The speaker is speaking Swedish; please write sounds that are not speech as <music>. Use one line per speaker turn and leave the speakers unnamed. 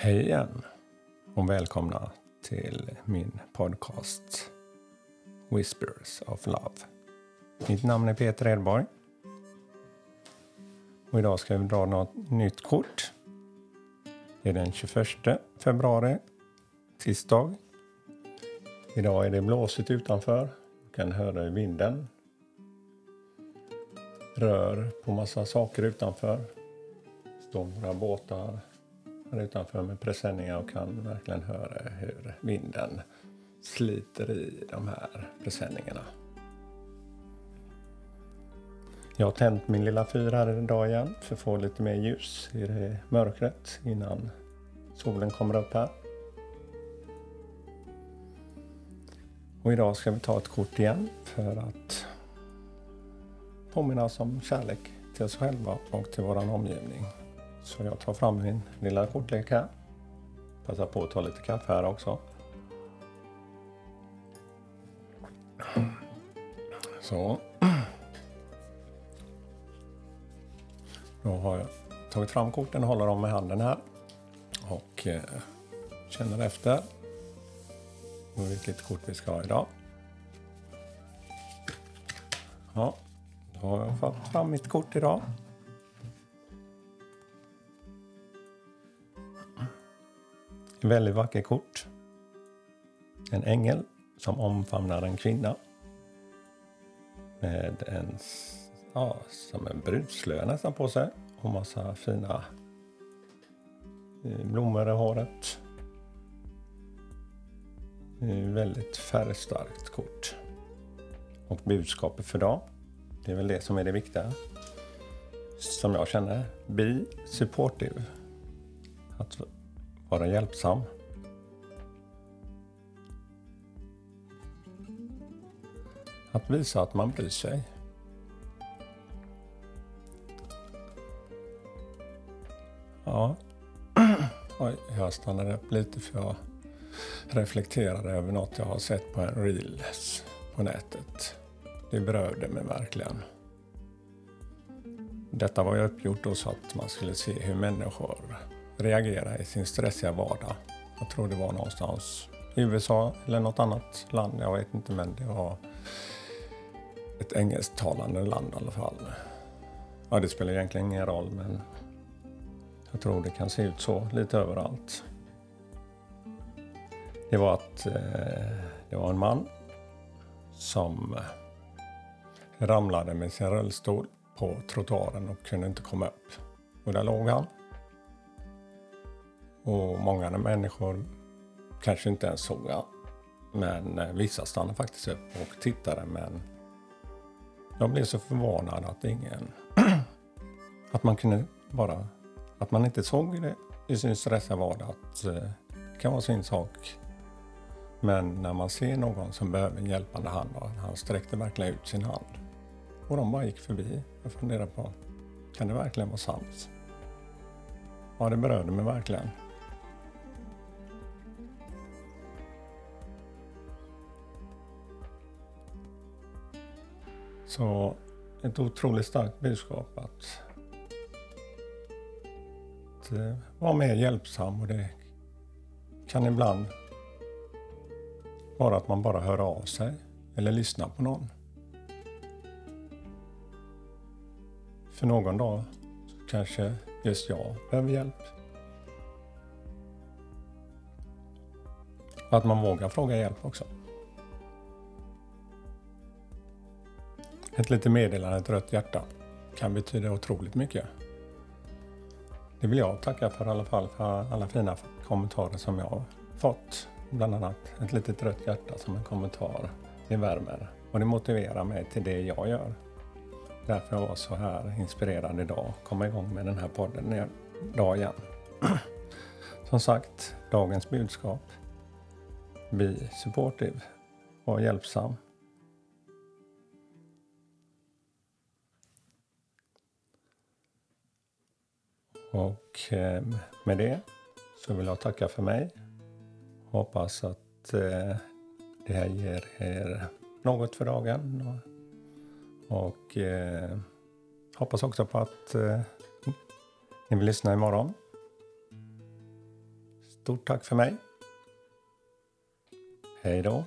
Hej igen och välkomna till min podcast Whispers of Love. Mitt namn är Peter Edborg. Och idag ska vi dra något nytt kort. Det är den 21 februari, tisdag. Idag är det blåsigt utanför. Du kan höra vinden. Rör på massa saker utanför. Stora båtar här utanför med presenningar och kan verkligen höra hur vinden sliter i de här presenningarna. Jag har tänt min lilla fyr här idag igen för att få lite mer ljus i det mörkret innan solen kommer upp här. Och idag ska vi ta ett kort igen för att påminna oss om kärlek till oss själva och till vår omgivning. Så jag tar fram min lilla kortlek här. Passar på att ta lite kaffe här också. Så. Då har jag tagit fram korten och håller dem med handen här. Och eh, känner efter vilket kort vi ska ha idag. Ja, då har jag fått fram mitt kort idag. Väldigt vackert kort. En ängel som omfamnar en kvinna. Med en, ja, som en brudslöja nästan på sig. Och massa fina eh, blommor i håret. Eh, väldigt färgstarkt kort. Och budskapet för dagen, det är väl det som är det viktiga. Som jag känner. Be supportive. Att vara hjälpsam. Att visa att man bryr sig. Ja, <clears throat> Oj, jag stannade upp lite för jag reflekterade över något jag har sett på en reels på nätet. Det berörde mig verkligen. Detta var ju uppgjort då så att man skulle se hur människor reagera i sin stressiga vardag. Jag tror det var någonstans i USA eller något annat land, jag vet inte men det var ett engelsktalande land i alla fall. Ja, det spelar egentligen ingen roll men jag tror det kan se ut så lite överallt. Det var att eh, det var en man som ramlade med sin rullstol på trottoaren och kunde inte komma upp. Och där låg han och många människor kanske inte ens såg allt. Men eh, vissa stannade faktiskt upp och tittade men jag blev så förvånad att ingen... <clears throat> att man kunde bara... Att man inte såg det i sin stressiga vardag att eh, det kan vara sin sak. Men när man ser någon som behöver en hjälpande hand och han sträckte verkligen ut sin hand. Och de bara gick förbi. Jag funderade på, kan det verkligen vara sant? Ja, det berörde mig verkligen. Så ett otroligt starkt budskap att, att eh, vara mer hjälpsam och det kan ibland vara att man bara hör av sig eller lyssnar på någon. För någon dag så kanske just jag behöver hjälp. Att man vågar fråga hjälp också. Ett litet meddelande, ett rött hjärta, kan betyda otroligt mycket. Det vill jag tacka för i alla fall, för alla fina kommentarer som jag har fått. Bland annat ett litet rött hjärta som en kommentar. Det värmer och det motiverar mig till det jag gör. Därför jag var så här inspirerad idag, komma igång med den här podden idag igen. <clears throat> Som sagt, dagens budskap. Be supportive. Var hjälpsam. Och eh, med det så vill jag tacka för mig. Hoppas att eh, det här ger er något för dagen. Och eh, hoppas också på att ni vill lyssna imorgon. Stort tack för mig. Hej då.